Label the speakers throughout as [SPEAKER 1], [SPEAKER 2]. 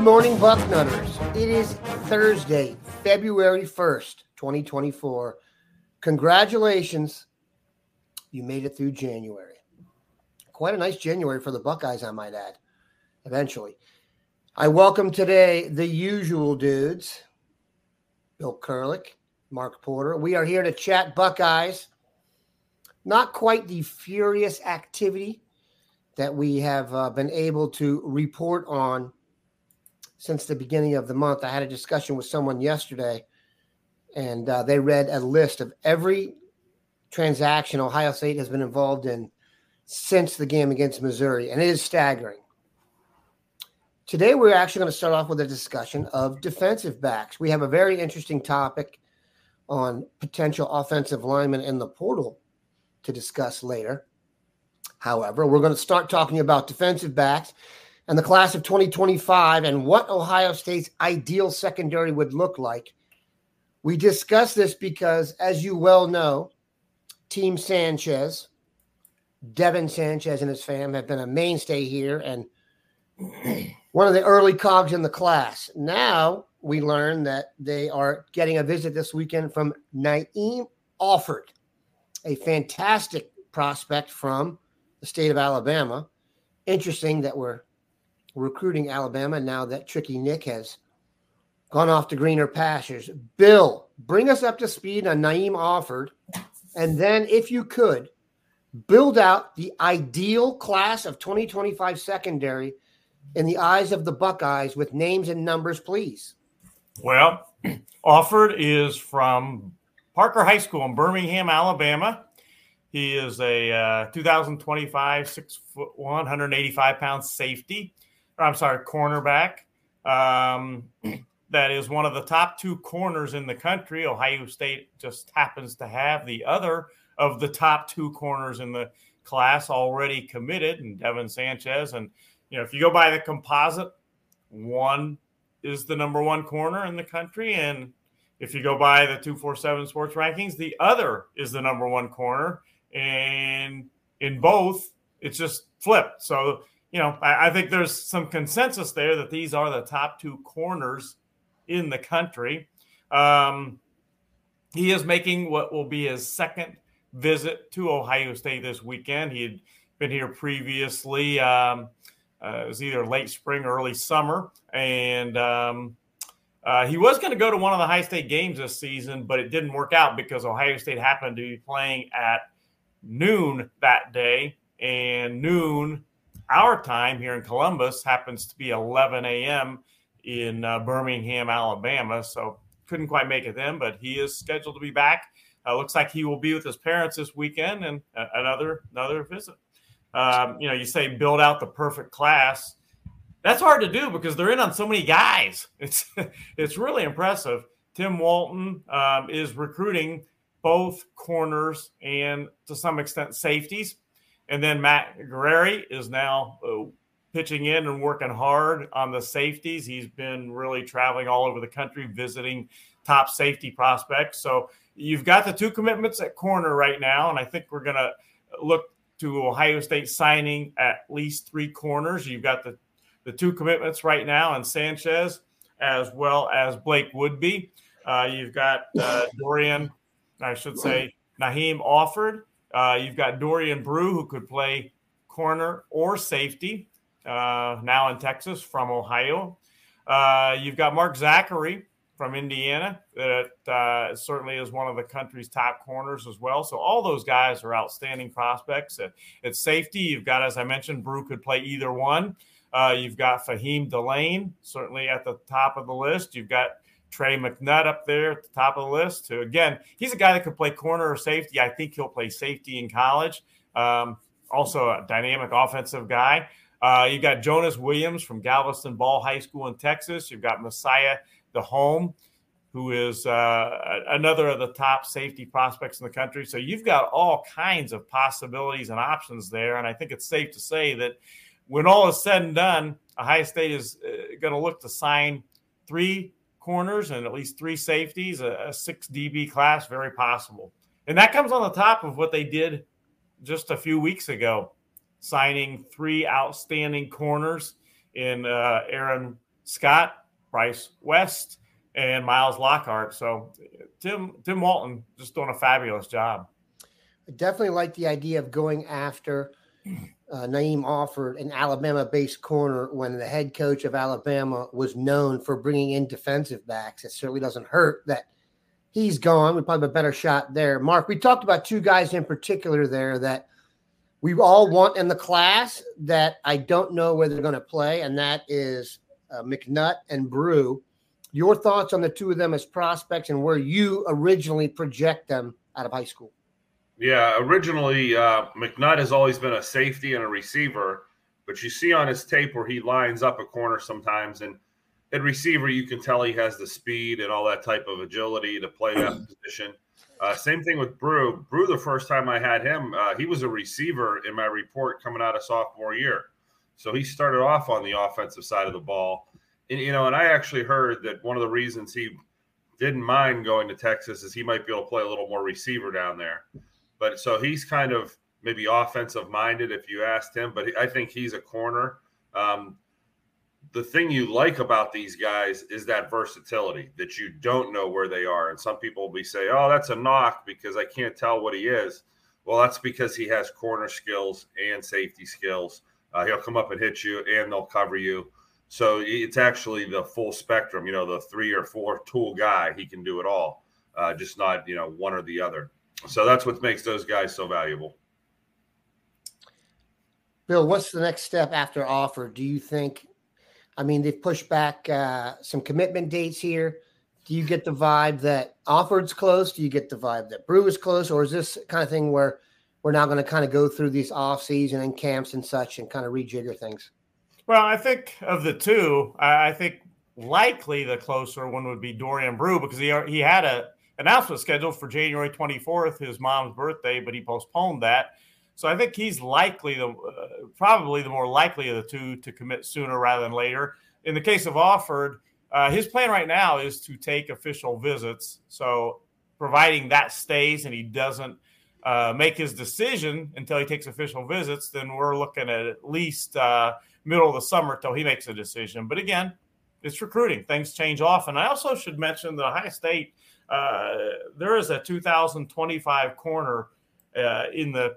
[SPEAKER 1] Morning, Bucknutters. It is Thursday, February 1st, 2024. Congratulations. You made it through January. Quite a nice January for the Buckeyes, I might add, eventually. I welcome today the usual dudes Bill Kurelic, Mark Porter. We are here to chat Buckeyes. Not quite the furious activity that we have uh, been able to report on since the beginning of the month. I had a discussion with someone yesterday, and uh, they read a list of every transaction Ohio State has been involved in since the game against Missouri, and it is staggering. Today, we're actually going to start off with a discussion of defensive backs. We have a very interesting topic on potential offensive linemen in the portal to discuss later. However, we're going to start talking about defensive backs and the class of 2025 and what Ohio State's ideal secondary would look like. We discuss this because, as you well know, Team Sanchez, Devin Sanchez and his fam have been a mainstay here and one of the early cogs in the class. Now we learn that they are getting a visit this weekend from Na'heem Offord, a fantastic prospect from the state of Alabama. Interesting that we're recruiting Alabama now that Tricky Nick has gone off to greener pastures. Bill, bring us up to speed on Na'heem Offord. And then, if you could, build out the ideal class of 2025 secondary in the eyes of the Buckeyes with names and numbers, please.
[SPEAKER 2] Well, Offord is from Parker High School in Birmingham, Alabama. He is a uh, 2025 six foot 185 pound safety. I'm sorry, cornerback. Um, that is one of the top two corners in the country. Ohio State just happens to have the other of the top two corners in the class already committed, and Devin Sanchez. And you know, if you go by the composite, one is the number one corner in the country, and if you go by the two four seven sports rankings, the other is the number one corner. And in both, it's just flipped. So you know, I, I, think there's some consensus there that these are the top two corners in the country. Um, he is making what will be his second visit to Ohio State this weekend. He had been here previously. Um, uh, it was either late spring or early summer, and um, uh, he was going to go to one of the high state games this season, but it didn't work out because Ohio State happened to be playing at noon that day, and noon our time here in Columbus happens to be 11 a.m. in uh, Birmingham, Alabama. So couldn't quite make it then, but he is scheduled to be back. Uh, looks like he will be with his parents this weekend and uh, another another visit. Um, you know, you say build out the perfect class. That's hard to do because they're in on so many guys. It's it's really impressive. Tim Walton um, is recruiting both corners and to some extent safeties. And then Matt Guerrieri is now uh, pitching in and working hard on the safeties. He's been really traveling all over the country visiting top safety prospects. So you've got the two commitments at corner right now, and I think we're going to look to Ohio State signing at least three corners. You've got the the two commitments right now, and Sanchez. as well as Blake Woodby. Uh, you've got uh, Dorian, I should say, Naheem Offord. Uh, you've got Dorian Brew, who could play corner or safety, uh, now in Texas from Ohio. Uh, you've got Mark Zachary from Indiana that uh, certainly is one of the country's top corners as well. So all those guys are outstanding prospects. At, at safety, you've got, as I mentioned, Brew could play either one. Uh, you've got Faheem Delane, certainly at the top of the list. You've got Trey McNutt up there at the top of the list. Who again, he's a guy that could play corner or safety. I think he'll play safety in college. Um, also a dynamic offensive guy. Uh, you've got Jonah Williams from Galveston Ball High School in Texas. You've got Messiah Delhomme, who is uh, another of the top safety prospects in the country. So you've got all kinds of possibilities and options there. And I think it's safe to say that when all is said and done, Ohio State is uh, going to look to sign three corners and at least three safeties, a, a six DB class, very possible. And that comes on the top of what they did just a few weeks ago, signing three outstanding corners in uh, Aaron Scott, Bryce West, and Miles Lockhart. So Tim Tim Walton just doing a fabulous job.
[SPEAKER 1] I definitely like the idea of going after uh, Na'heem Offord an Alabama-based corner when the head coach of Alabama was known for bringing in defensive backs. It certainly doesn't hurt that he's gone. We probably have a better shot there. Mark, we talked about two guys in particular there that we all want in the class that I don't know where they're going to play, and that is uh, McNutt and Brew. Your thoughts on the two of them as prospects and where you originally project them out of high school?
[SPEAKER 3] Yeah, originally uh, McNutt has always been a safety and a receiver, but you see on his tape where he lines up a corner sometimes, and at receiver you can tell he has the speed and all that type of agility to play that position. Uh, same thing with Brew. Brew, the first time I had him, uh, he was a receiver in my report coming out of sophomore year. So he started off on the offensive side of the ball. And, you know, and I actually heard that one of the reasons he didn't mind going to Texas is he might be able to play a little more receiver down there. But so he's kind of maybe offensive minded if you asked him, but I think he's a corner. Um, the thing you like about these guys is that versatility that you don't know where they are. And some people will be say, oh, that's a knock because I can't tell what he is. Well, that's because he has corner skills and safety skills. Uh, he'll come up and hit you, and they'll cover you. So it's actually the full spectrum. You know, the three or four tool guy, he can do it all, uh, just not you know one or the other. So that's what makes those guys so valuable.
[SPEAKER 1] Bill, what's the next step after offer? Do you think? I mean, they've pushed back uh, some commitment dates here. Do you get the vibe that Offord's close? Do you get the vibe that Brew is close, or is this kind of thing where we're now going to kind of go through these off season and camps and such and kind of rejigger things?
[SPEAKER 2] Well, I think of the two, I think likely the closer one would be Dorian Brew because he he had a announcement scheduled for January 24th, his mom's birthday, but he postponed that. So I think he's likely the uh, probably the more likely of the two to commit sooner rather than later. In the case of Offord, uh, his plan right now is to take official visits. So providing that stays and he doesn't uh, make his decision until he takes official visits, then we're looking at at least uh, middle of the summer till he makes a decision. But again, it's recruiting; things change often. I also should mention the Ohio State. Uh, there is a 2025 corner uh, in the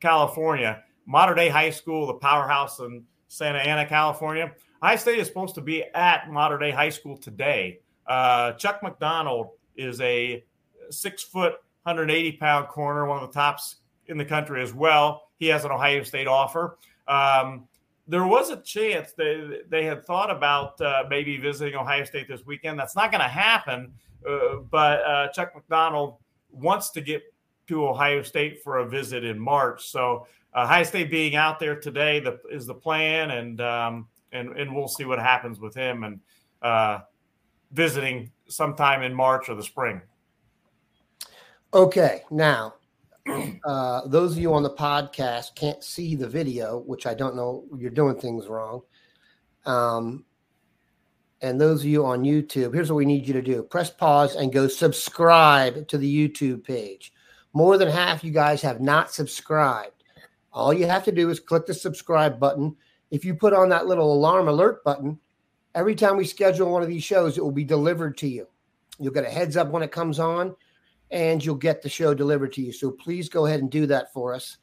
[SPEAKER 2] California Mater Dei High School, the powerhouse in Santa Ana, California. Ohio State is supposed to be at Mater Dei High School today. Uh, Chuck McDonald is a six foot 180 pound corner, one of the tops in the country as well. He has an Ohio State offer. Um, there was a chance they they had thought about uh, maybe visiting Ohio State this weekend. That's not going to happen. Uh, but uh, Chuck McDonald wants to get to Ohio State for a visit in March. So uh, Ohio State being out there today the, is the plan, and um, and and we'll see what happens with him and uh, visiting sometime in March or the spring.
[SPEAKER 1] Okay, now uh, those of you on the podcast can't see the video, which I don't know. You're doing things wrong. Um, and those of you on YouTube, here's what we need you to do: press pause and go subscribe to the YouTube page. More than half you guys have not subscribed. All you have to do is click the subscribe button. If you put on that little alarm alert button, Every time we schedule one of these shows, it will be delivered to you. You'll get a heads up when it comes on, and you'll get the show delivered to you. So please go ahead and do that for us.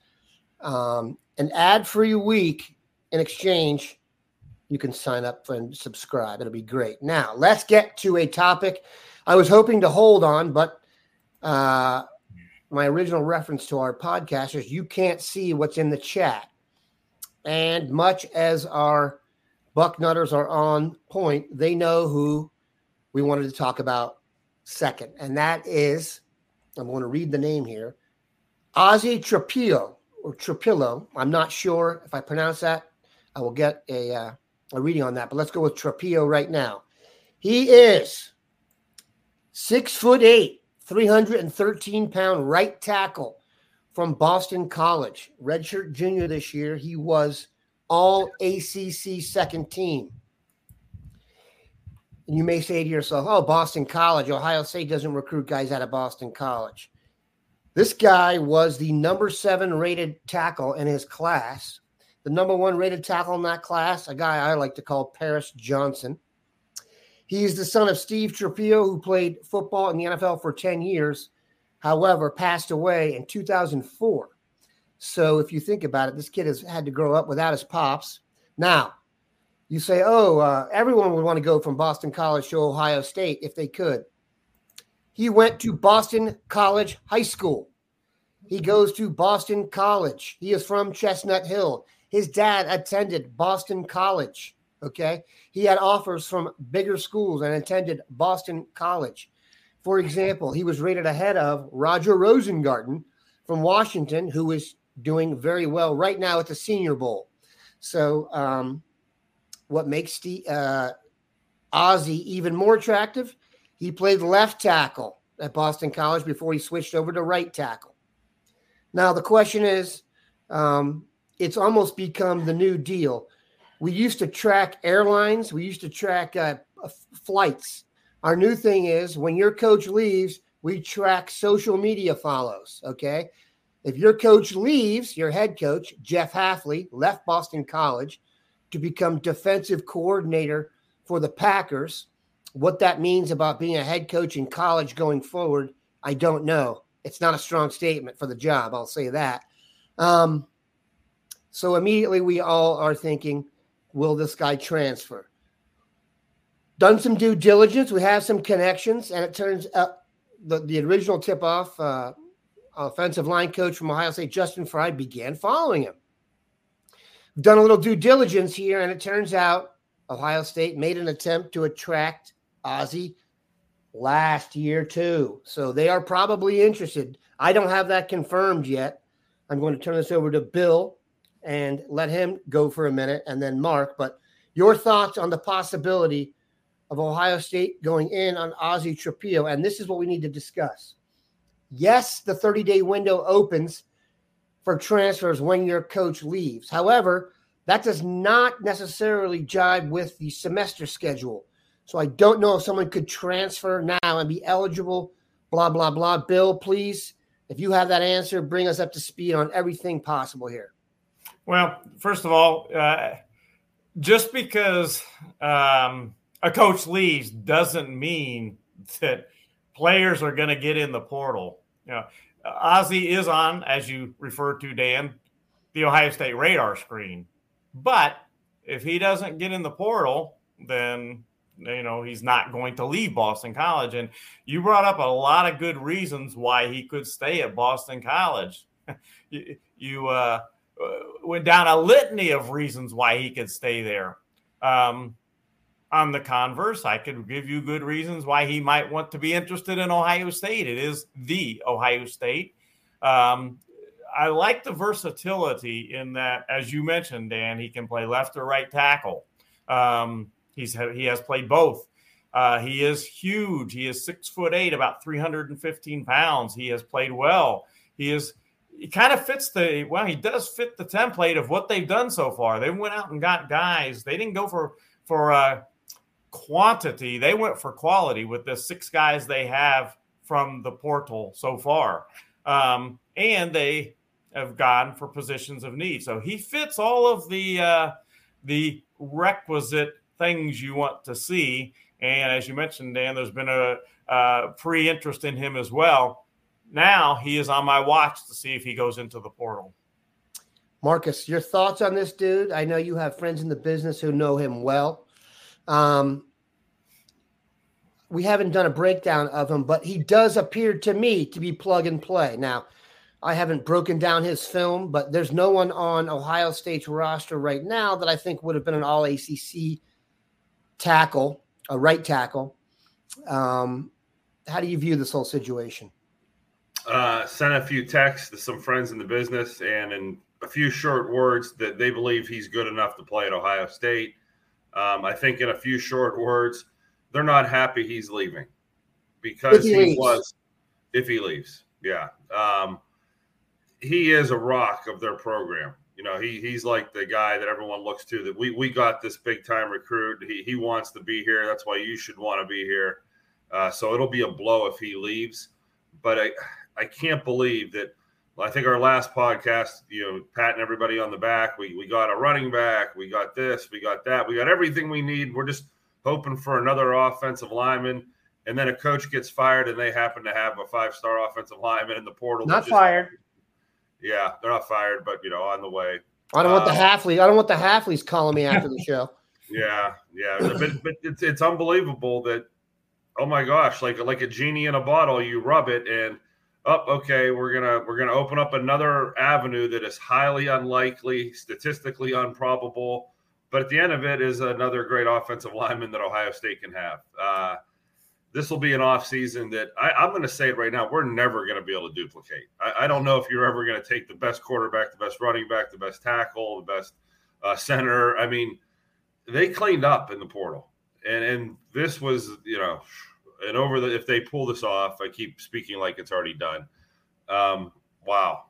[SPEAKER 1] Um, an ad free week in exchange, you can sign up and subscribe. It'll be great. Now, let's get to a topic I was hoping to hold on, but uh, my original reference to our podcasters, you can't see what's in the chat. And much as our Bucknutters are on point, they know who we wanted to talk about second. And that is, I'm going to read the name here, Ozzy Trapilo or Trapilo. I'm not sure if I pronounce that. I will get a, uh, a reading on that, but let's go with Trapilo right now. He is six foot eight, 313 pound right tackle from Boston College, redshirt junior this year. He was all ACC second team. And you may say to yourself, oh, Boston College, Ohio State doesn't recruit guys out of Boston College. This guy was the number seven rated tackle in his class. The number one rated tackle in that class, a guy I like to call Paris Johnson. He's the son of Steve Trapilo, who played football in the NFL for 10 years, however, passed away in 2004. So if you think about it, this kid has had to grow up without his pops. Now, you say, oh, uh, everyone would want to go from Boston College to Ohio State if they could. He went to Boston College High School. He goes to Boston College. He is from Chestnut Hill. His dad attended Boston College. Okay. He had offers from bigger schools and attended Boston College. For example, he was rated ahead of Roger Rosengarten from Washington, who is doing very well right now at the Senior Bowl. So, um, what makes the uh, Ozzy even more attractive? He played left tackle at Boston College before he switched over to right tackle. Now, the question is um, it's almost become the new deal we used to track airlines, we used to track uh, flights. Our new thing is when your coach leaves, we track social media follows. Okay. If your coach leaves, your head coach, Jeff Hafley, left Boston College to become defensive coordinator for the Packers. What that means about being a head coach in college going forward, I don't know. It's not a strong statement for the job. I'll say that. Um, so immediately we all are thinking, will this guy transfer? Done some due diligence. We have some connections, and it turns out the, the original tip off uh, offensive line coach from Ohio State, Justin Frye, began following him. Done a little due diligence here, and it turns out Ohio State made an attempt to attract Ozzy last year, too. So they are probably interested. I don't have that confirmed yet. I'm going to turn this over to Bill and let him go for a minute and then Mark. But your thoughts on the possibility of Ohio State going in on Ozzy Trapilo. And this is what we need to discuss. Yes, the 30 day window opens for transfers when your coach leaves. However, that does not necessarily jibe with the semester schedule. So I don't know if someone could transfer now and be eligible, blah, blah, blah. Bill, please, if you have that answer, bring us up to speed on everything possible here.
[SPEAKER 2] Well, first of all, uh, just because um, a coach leaves doesn't mean that players are going to get in the portal. You know, Ozzy is on, as you referred to, Dan, the Ohio State radar screen. But if he doesn't get in the portal, then you know he's not going to leave Boston College. And you brought up a lot of good reasons why he could stay at Boston College. you, you uh, went down a litany of reasons why he could stay there. Um, on the converse, I could give you good reasons why he might want to be interested in Ohio State. It is the Ohio State. Um, I like the versatility in that, as you mentioned, Dan, he can play left or right tackle. Um, he's he has played both. Uh, he is huge. He is six foot eight, about 315 pounds. He has played well. He is he kind of fits the well, he does fit the template of what they've done so far. They went out and got guys. They didn't go for for uh, quantity. They went for quality with the six guys they have from the portal so far, um, and they have gone for positions of need. So he fits all of the uh, the requisite things you want to see. And as you mentioned, Dan, there's been a, a pre interest in him as well. Now he is on my watch to see if he goes into the portal.
[SPEAKER 1] Marcus, your thoughts on this dude? I know you have friends in the business who know him well. Um, we haven't done a breakdown of him, but he does appear to me to be plug and play. Now, I haven't broken down his film, but there's no one on Ohio State's roster right now that I think would have been an all ACC tackle, a right tackle. Um, how do you view this whole situation?
[SPEAKER 3] Uh, sent a few texts to some friends in the business and in a few short words that they believe he's good enough to play at Ohio State. Um, I think in a few short words, they're not happy he's leaving because he, he was if he leaves. Yeah. Um, he is a rock of their program. You know, he he's like the guy that everyone looks to. That we we got this big time recruit. He he wants to be here. That's why you should want to be here. Uh, so it'll be a blow if he leaves. But I I can't believe that. I think our last podcast, you know, patting everybody on the back. We we got a running back. We got this. We got that. We got everything we need. We're just hoping for another offensive lineman. And then a coach gets fired, and they happen to have a five star offensive lineman in the portal.
[SPEAKER 1] Not just, fired
[SPEAKER 3] yeah, they're not fired, but you know, on the way.
[SPEAKER 1] I don't want the um, Hafley. I don't want the Hafleys calling me after the show.
[SPEAKER 3] Yeah, yeah, but, but it's it's unbelievable that oh my gosh, like like a genie in a bottle, you rub it and up. Oh, okay, we're gonna we're gonna open up another avenue that is highly unlikely, statistically improbable, but at the end of it is another great offensive lineman that Ohio State can have. Uh, this will be an off season that I, am going to say it right now. We're never going to be able to duplicate. I, I don't know if you're ever going to take the best quarterback, the best running back, the best tackle, the best uh, center. I mean, they cleaned up in the portal, and and this was you know, and over the if they pull this off, I keep speaking like it's already done. Um, wow,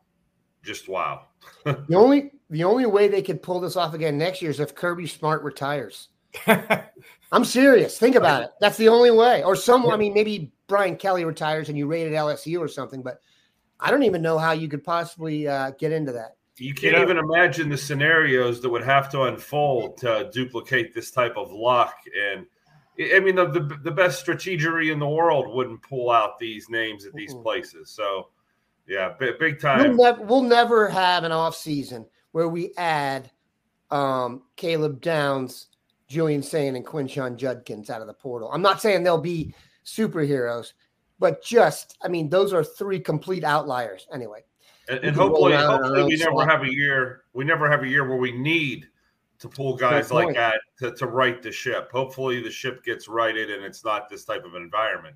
[SPEAKER 3] just wow.
[SPEAKER 1] The only the only way they could pull this off again next year is if Kirby Smart retires. I'm serious. Think about it. That's the only way. Or someone, I mean, maybe Brian Kelly retires and you rated LSU or something, but I don't even know how you could possibly uh, get into that.
[SPEAKER 3] You can't you know, even imagine the scenarios that would have to unfold to duplicate this type of luck. And I mean, the, the, the best strategery in the world wouldn't pull out these names at these places. So, yeah, big, big time.
[SPEAKER 1] We'll never, we'll never have an off season where we add um, Caleb Downs Julian Sayin and Quinshon Judkins out of the portal. I'm not saying they'll be superheroes, but just, I mean, those are three complete outliers anyway.
[SPEAKER 3] And, and hopefully, hopefully we never have a year. We never have a year where we need to pull guys like that to, to right the ship. Hopefully, the ship gets righted and it's not this type of environment.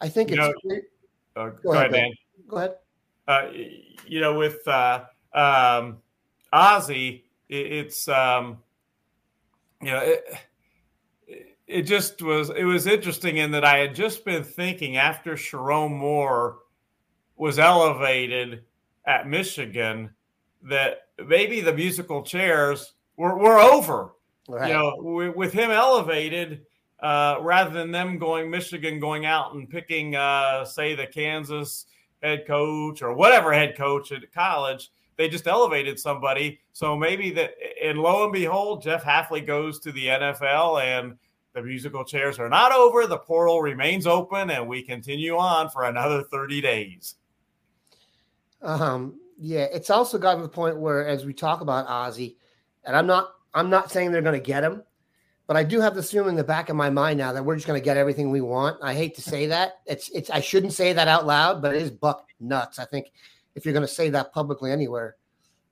[SPEAKER 1] I think you it's.
[SPEAKER 2] Know, uh, go, go, ahead, Dan.
[SPEAKER 1] Go ahead.
[SPEAKER 2] Uh, you know, with uh, um, Ozzy, it, it's um, you know, it, it just was. It was interesting in that I had just been thinking after Sherrone Moore was elevated at Michigan that maybe the musical chairs were, were over. Right. You know, with him elevated, uh, rather than them going Michigan going out and picking, uh, say, the Kansas head coach or whatever head coach at college. They just elevated somebody. So maybe that, and lo and behold, Jeff Hafley goes to the NFL and the musical chairs are not over. The portal remains open and we continue on for another 30 days.
[SPEAKER 1] Um, yeah, it's also gotten to the point where, as we talk about Ozzy, and I'm not I'm not saying they're going to get him, but I do have this feeling in the back of my mind now that we're just going to get everything we want. I hate to say that. It's it's I shouldn't say that out loud, but it is buck nuts. I think if you're going to say that publicly anywhere,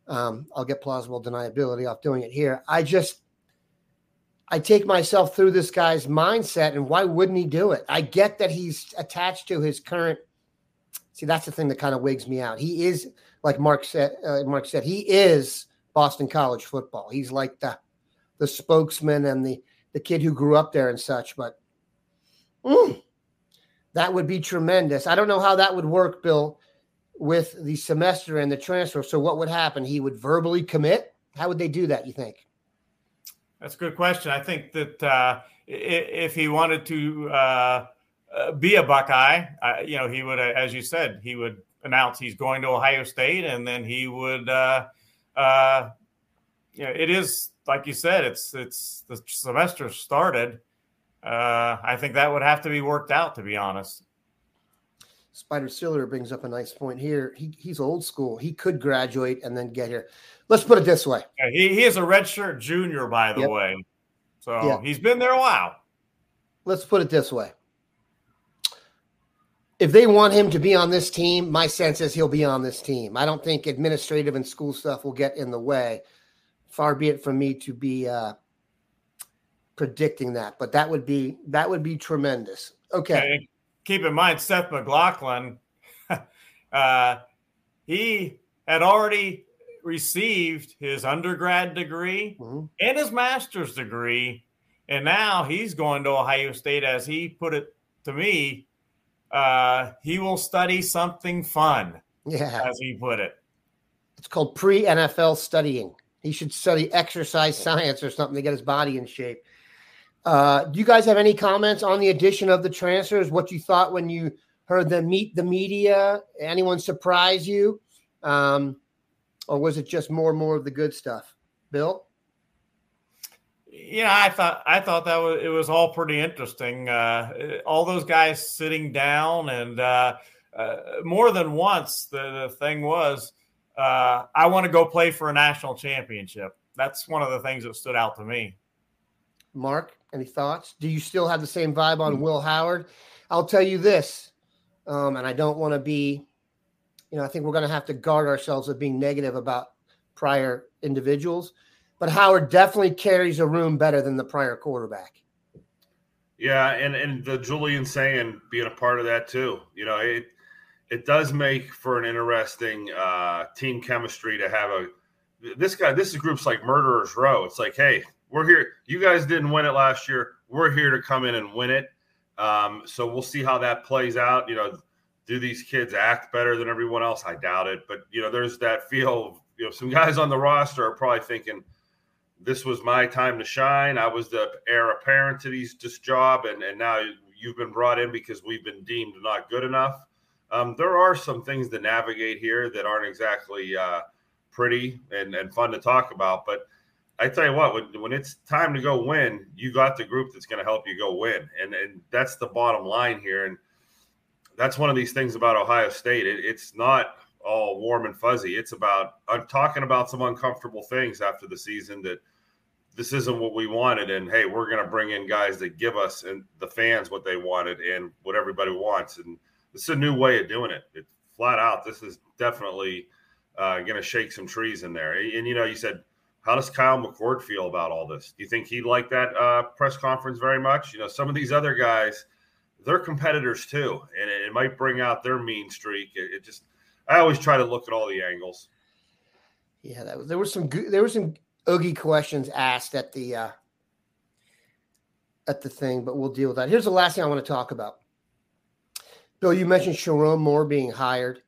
[SPEAKER 1] um, I'll get plausible deniability off doing it here. I just I take myself through this guy's mindset and why wouldn't he do it? I get that he's attached to his current. See, that's the thing that kind of wigs me out. He is like Mark said. Uh, Mark said he is Boston College football. He's like the the spokesman and the the kid who grew up there and such. But mm, that would be tremendous. I don't know how that would work, Bill, with the semester and the transfer. So what would happen? He would verbally commit. How would they do that? You think?
[SPEAKER 2] That's a good question. I think that uh, if he wanted to uh, uh, be a Buckeye, uh, you know, he would, uh, as you said, he would announce he's going to Ohio State, and then he would, uh, you know, it is like you said, it's it's the semester started. Uh, I think that would have to be worked out, to be honest.
[SPEAKER 1] Spider Siller brings up a nice point here. He, he's old school. He could graduate and then get here. Let's put it this way.
[SPEAKER 2] Yeah, he, he is a redshirt junior, by the yep. way. So he's been there a while.
[SPEAKER 1] Let's put it this way. If they want him to be on this team, my sense is he'll be on this team. I don't think administrative and school stuff will get in the way. Far be it from me to be uh, predicting that, but that would be that would be tremendous. Okay. okay.
[SPEAKER 2] Keep in mind, Seth McLaughlin, uh, he had already received his undergrad degree mm-hmm. and his master's degree. And now he's going to Ohio State, as he put it to me. Uh, he will study something fun.
[SPEAKER 1] Yeah.
[SPEAKER 2] As he put it.
[SPEAKER 1] It's called pre NFL studying. He should study exercise science or something to get his body in shape. Uh, do you guys have any comments on the addition of the transfers? What you thought when you heard them meet the media? Anyone surprise you? Um, or was it just more and more of the good stuff? Bill?
[SPEAKER 2] Yeah, I thought I thought that was it was all pretty interesting. Uh, all those guys sitting down, and uh, uh, more than once, the, the thing was, uh, I want to go play for a national championship. That's one of the things that stood out to me.
[SPEAKER 1] Mark, any thoughts? Do you still have the same vibe on hmm. Will Howard? I'll tell you this, um, and I don't want to be you know, I think we're going to have to guard ourselves of being negative about prior individuals. But Howard definitely carries a room better than the prior quarterback.
[SPEAKER 3] Yeah, and and the Julian Sayin being a part of that too. You know, it it does make for an interesting uh, team chemistry to have a this guy. This is groups like Murderers Row. It's like, hey, we're here. You guys didn't win it last year. We're here to come in and win it. Um, so we'll see how that plays out. You know, do these kids act better than everyone else? I doubt it. But you know, there's that feel. Of, you know, some guys on the roster are probably thinking, "This was my time to shine. I was the heir apparent to these this job, and and now you've been brought in because we've been deemed not good enough." Um, there are some things to navigate here that aren't exactly uh, pretty and, and fun to talk about, but. I tell you what, when, when it's time to go win, you got the group that's going to help you go win, and and that's the bottom line here. And that's one of these things about Ohio State. It, it's not all warm and fuzzy. It's about I'm talking about some uncomfortable things after the season that this isn't what we wanted, and hey, we're going to bring in guys that give us and the fans what they wanted and what everybody wants, and this is a new way of doing it. It's flat out. This is definitely uh, going to shake some trees in there. And you know, you said. How does Kyle McCord feel about all this? Do you think he'd like that uh, press conference very much? You know, some of these other guys, they're competitors too, and it, it might bring out their mean streak. It, it, just, I always try to look at all the angles.
[SPEAKER 1] Yeah, that there was some there were some oogie questions asked at the uh, at the thing, but we'll deal with that. Here's the last thing I want to talk about. Bill, you mentioned Sherrone Moore being hired.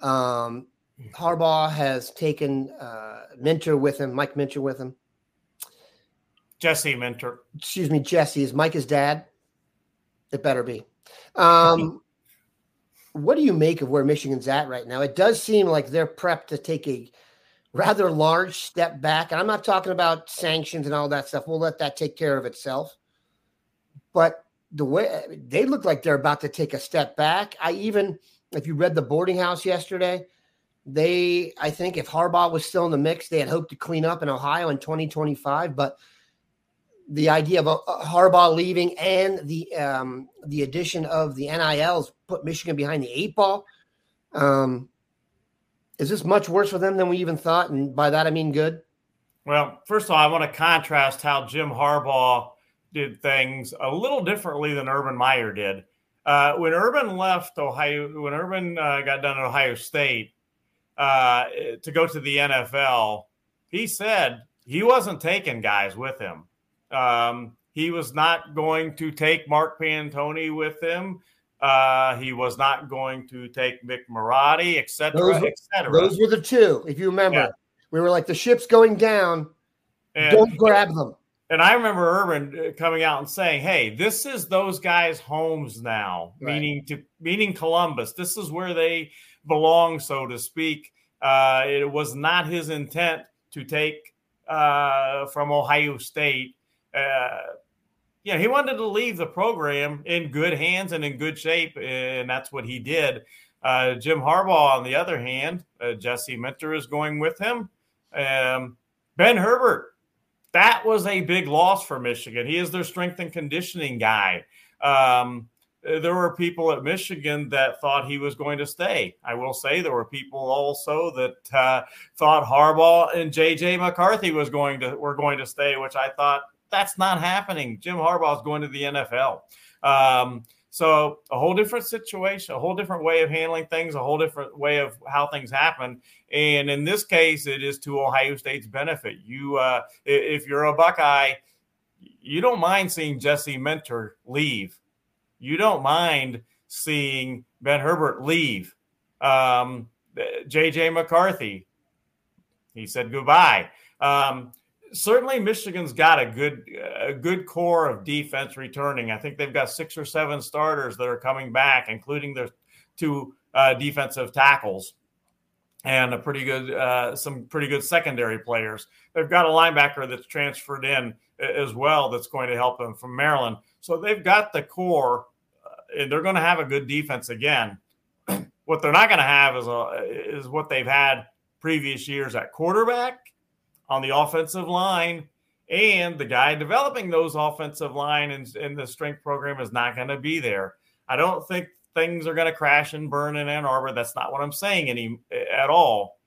[SPEAKER 1] Um, Harbaugh has taken uh, Minter with him, Mike Minter with him.
[SPEAKER 2] Jesse Minter.
[SPEAKER 1] Excuse me, Jesse. Is Mike his dad? It better be. Um, what do you make of where Michigan's at right now? It does seem like they're prepped to take a rather large step back. And I'm not talking about sanctions and all that stuff. We'll let that take care of itself. But the way they look like they're about to take a step back. I even, if you read the boarding house yesterday, They, I think, if Harbaugh was still in the mix, they had hoped to clean up in Ohio in 2025. But the idea of a, a Harbaugh leaving and the um, the addition of the NILs put Michigan behind the eight ball. Um, is this much worse for them than we even thought? And by that I mean good.
[SPEAKER 2] Well, first of all, I want to contrast how Jim Harbaugh did things a little differently than Urban Meyer did. Uh, when Urban left Ohio, when Urban uh, got done at Ohio State uh, to go to the NFL, he said he wasn't taking guys with him. Um, he was not going to take Mark Pantoni with him. Uh, he was not going to take Mick Marotti, et cetera, et cetera.
[SPEAKER 1] Those were the two, if you remember. Yeah. We were like, the ship's going down. And, Don't grab them.
[SPEAKER 2] And I remember Urban uh, coming out and saying, "Hey, this is those guys' homes now, right. meaning to meaning Columbus. This is where they belong, so to speak." Uh, it was not his intent to take uh, from Ohio State uh, yeah, he wanted to leave the program in good hands and in good shape, and that's what he did. Uh, Jim Harbaugh, on the other hand, uh, Jesse Minter is going with him. Um, ben Herbert, that was a big loss for Michigan. He is their strength and conditioning guy. Um, there were people at Michigan that thought he was going to stay. I will say there were people also that uh, thought Harbaugh and JJ McCarthy was going to were going to stay, which I thought that's not happening. Jim Harbaugh is going to the NFL. Um, so a whole different situation, a whole different way of handling things, a whole different way of how things happen. And in this case, it is to Ohio State's benefit. You, uh, if you're a Buckeye, you don't mind seeing Jesse Minter leave. You don't mind seeing Ben Herbert leave. Um, JJ McCarthy, he said goodbye. Um, certainly Michigan's got a good a good core of defense returning. I think they've got six or seven starters that are coming back, including their two uh, defensive tackles and a pretty good uh, some pretty good secondary players. They've got a linebacker that's transferred in as well that's going to help them from Maryland. So they've got the core, uh, and they're going to have a good defense again. what they're not going to have is a, is what they've had previous years at quarterback on the offensive line. And the guy developing those offensive line and, and the strength program is not going to be there. I don't think things are going to crash and burn in Ann Arbor. That's not what I'm saying any at all.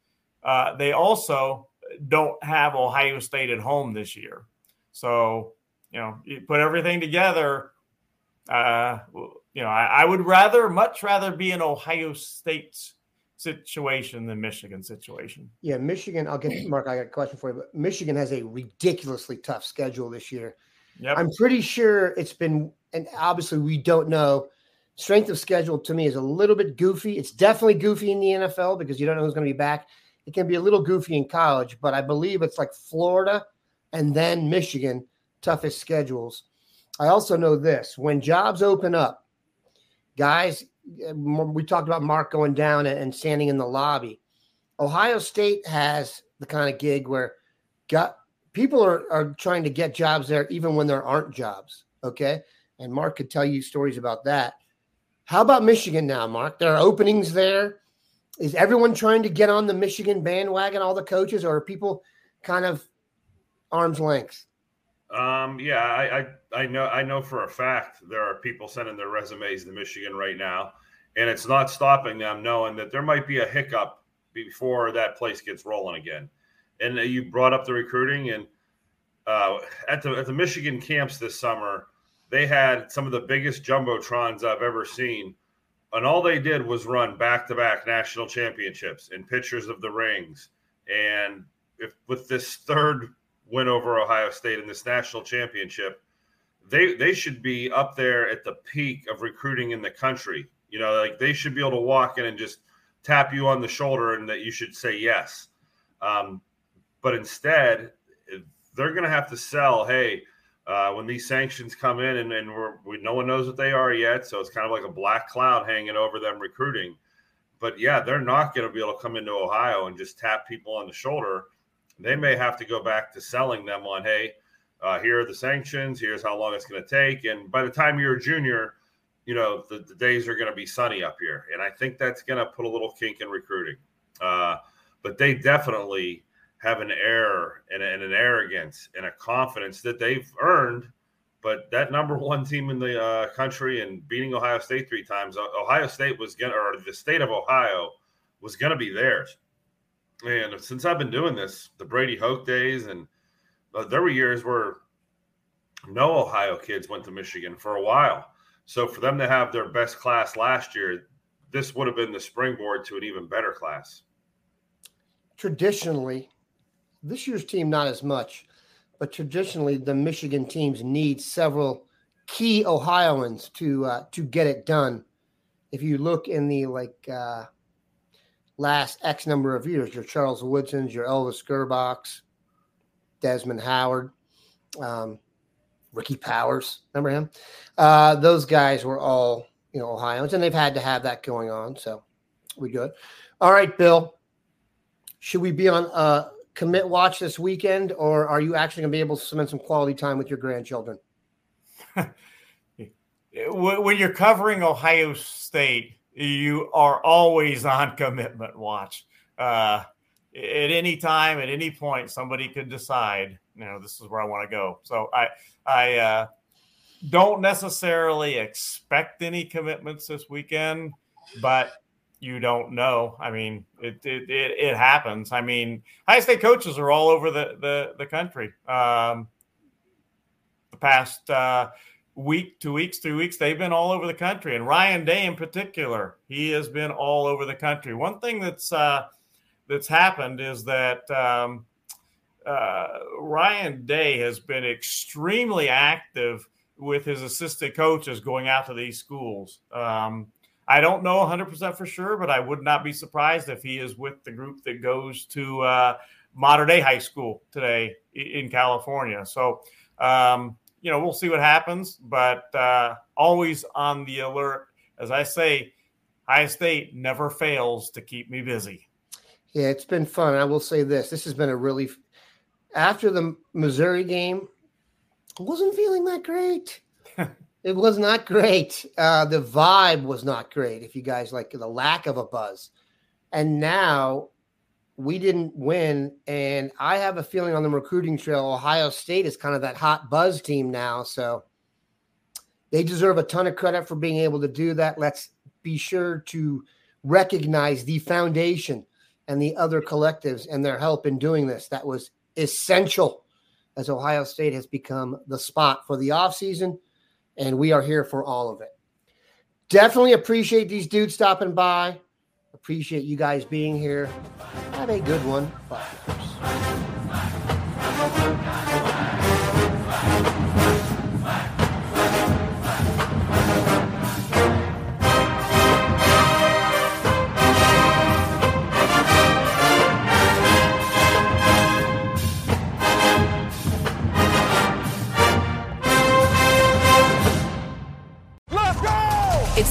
[SPEAKER 2] Uh, they also don't have Ohio State at home this year, so you know you put everything together. Uh, you know, I, I, would rather, much rather, be in Ohio State's situation than Michigan situation.
[SPEAKER 1] Yeah, Michigan. I'll get Mark. I got a question for you, but Michigan has a ridiculously tough schedule this year. Yep. I'm pretty sure it's been, and obviously we don't know. Strength of schedule to me is a little bit goofy. It's definitely goofy in the NFL because you don't know who's going to be back. It can be a little goofy in college, but I believe it's like Florida and then Michigan, toughest schedules. I also know this when jobs open up, guys, we talked about Mark going down and standing in the lobby. Ohio State has the kind of gig where got people are, are trying to get jobs there even when there aren't jobs. Okay. And Mark could tell you stories about that. How about Michigan now, Mark? There are openings there. Is everyone trying to get on the Michigan bandwagon, all the coaches, or are people kind of arm's length?
[SPEAKER 3] Um, yeah, I, I, I know I know for a fact there are people sending their resumes to Michigan right now, and it's not stopping them knowing that there might be a hiccup before that place gets rolling again. And you brought up the recruiting, and uh, at the at the Michigan camps this summer, they had some of the biggest jumbotrons I've ever seen, and all they did was run back to back national championships and pictures of the rings. And if with this third win over Ohio State in this national championship, they they should be up there at the peak of recruiting in the country. You know, like they should be able to walk in and just tap you on the shoulder and that you should say yes. Um, but instead, they're going to have to sell. Hey, uh, when these sanctions come in, and, and we're, we no one knows what they are yet, so it's kind of like a black cloud hanging over them recruiting. But yeah, they're not going to be able to come into Ohio and just tap people on the shoulder they may have to go back to selling them on, hey, uh, here are the sanctions. Here's how long it's going to take. And by the time you're a junior, you know the, the days are going to be sunny up here, and I think that's going to put a little kink in recruiting. Uh, but they definitely have an air and, and, an arrogance and a confidence that they've earned. But that number one team in the uh, country and beating Ohio State three times, Ohio State was going to, or the state of Ohio was going to be theirs. And since I've been doing this, the Brady Hoke days, and uh, there were years where no Ohio kids went to Michigan for a while. So for them to have their best class last year, this would have been the springboard to an even better class.
[SPEAKER 1] Traditionally, this year's team not as much, but traditionally the Michigan teams need several key Ohioans to uh, to get it done. If you look in the like uh, last X number of years, your Charles Woodsons, your Elvis Grbacs, Desmond Howard, um, Ricky Powers, remember him? Uh, those guys were all you know Ohioans, and they've had to have that going on. So we good. All right, Bill. Should we be on commit watch this weekend, or are you actually going to be able to spend some quality time with your grandchildren?
[SPEAKER 2] when you're covering Ohio State, you are always on commitment watch. Uh, at any time, at any point, somebody could decide, you know, this is where I want to go. So I, I uh, don't necessarily expect any commitments this weekend, but you don't know. I mean, it it, it, it happens. I mean, Ohio State coaches are all over the the, the country. Um, the past uh, week, two weeks, three weeks, they've been all over the country. And Ryan Day, in particular, he has been all over the country. One thing that's uh, that's happened is that um, uh, Ryan Day has been extremely active with his assistant coaches going out to these schools. Um, I don't know 100% for sure, but I would not be surprised if he is with the group that goes to uh, Mater Dei high school today in California. So, um, you know, we'll see what happens, but uh, always on the alert. As I say, Ohio State never fails to keep me busy.
[SPEAKER 1] Yeah, it's been fun. I will say this: this has been a really after the Missouri game, I wasn't feeling that great. it was not great. Uh, the vibe was not great. If you guys like the lack of a buzz, and now we didn't win, and I have a feeling on the recruiting trail, Ohio State is kind of that hot buzz team now. So they deserve a ton of credit for being able to do that. Let's be sure to recognize the foundation and the other collectives and their help in doing this. That was essential as Ohio State has become the spot for the offseason, and we are here for all of it. Definitely appreciate these dudes stopping by. Appreciate you guys being here. Have a good one. Bye.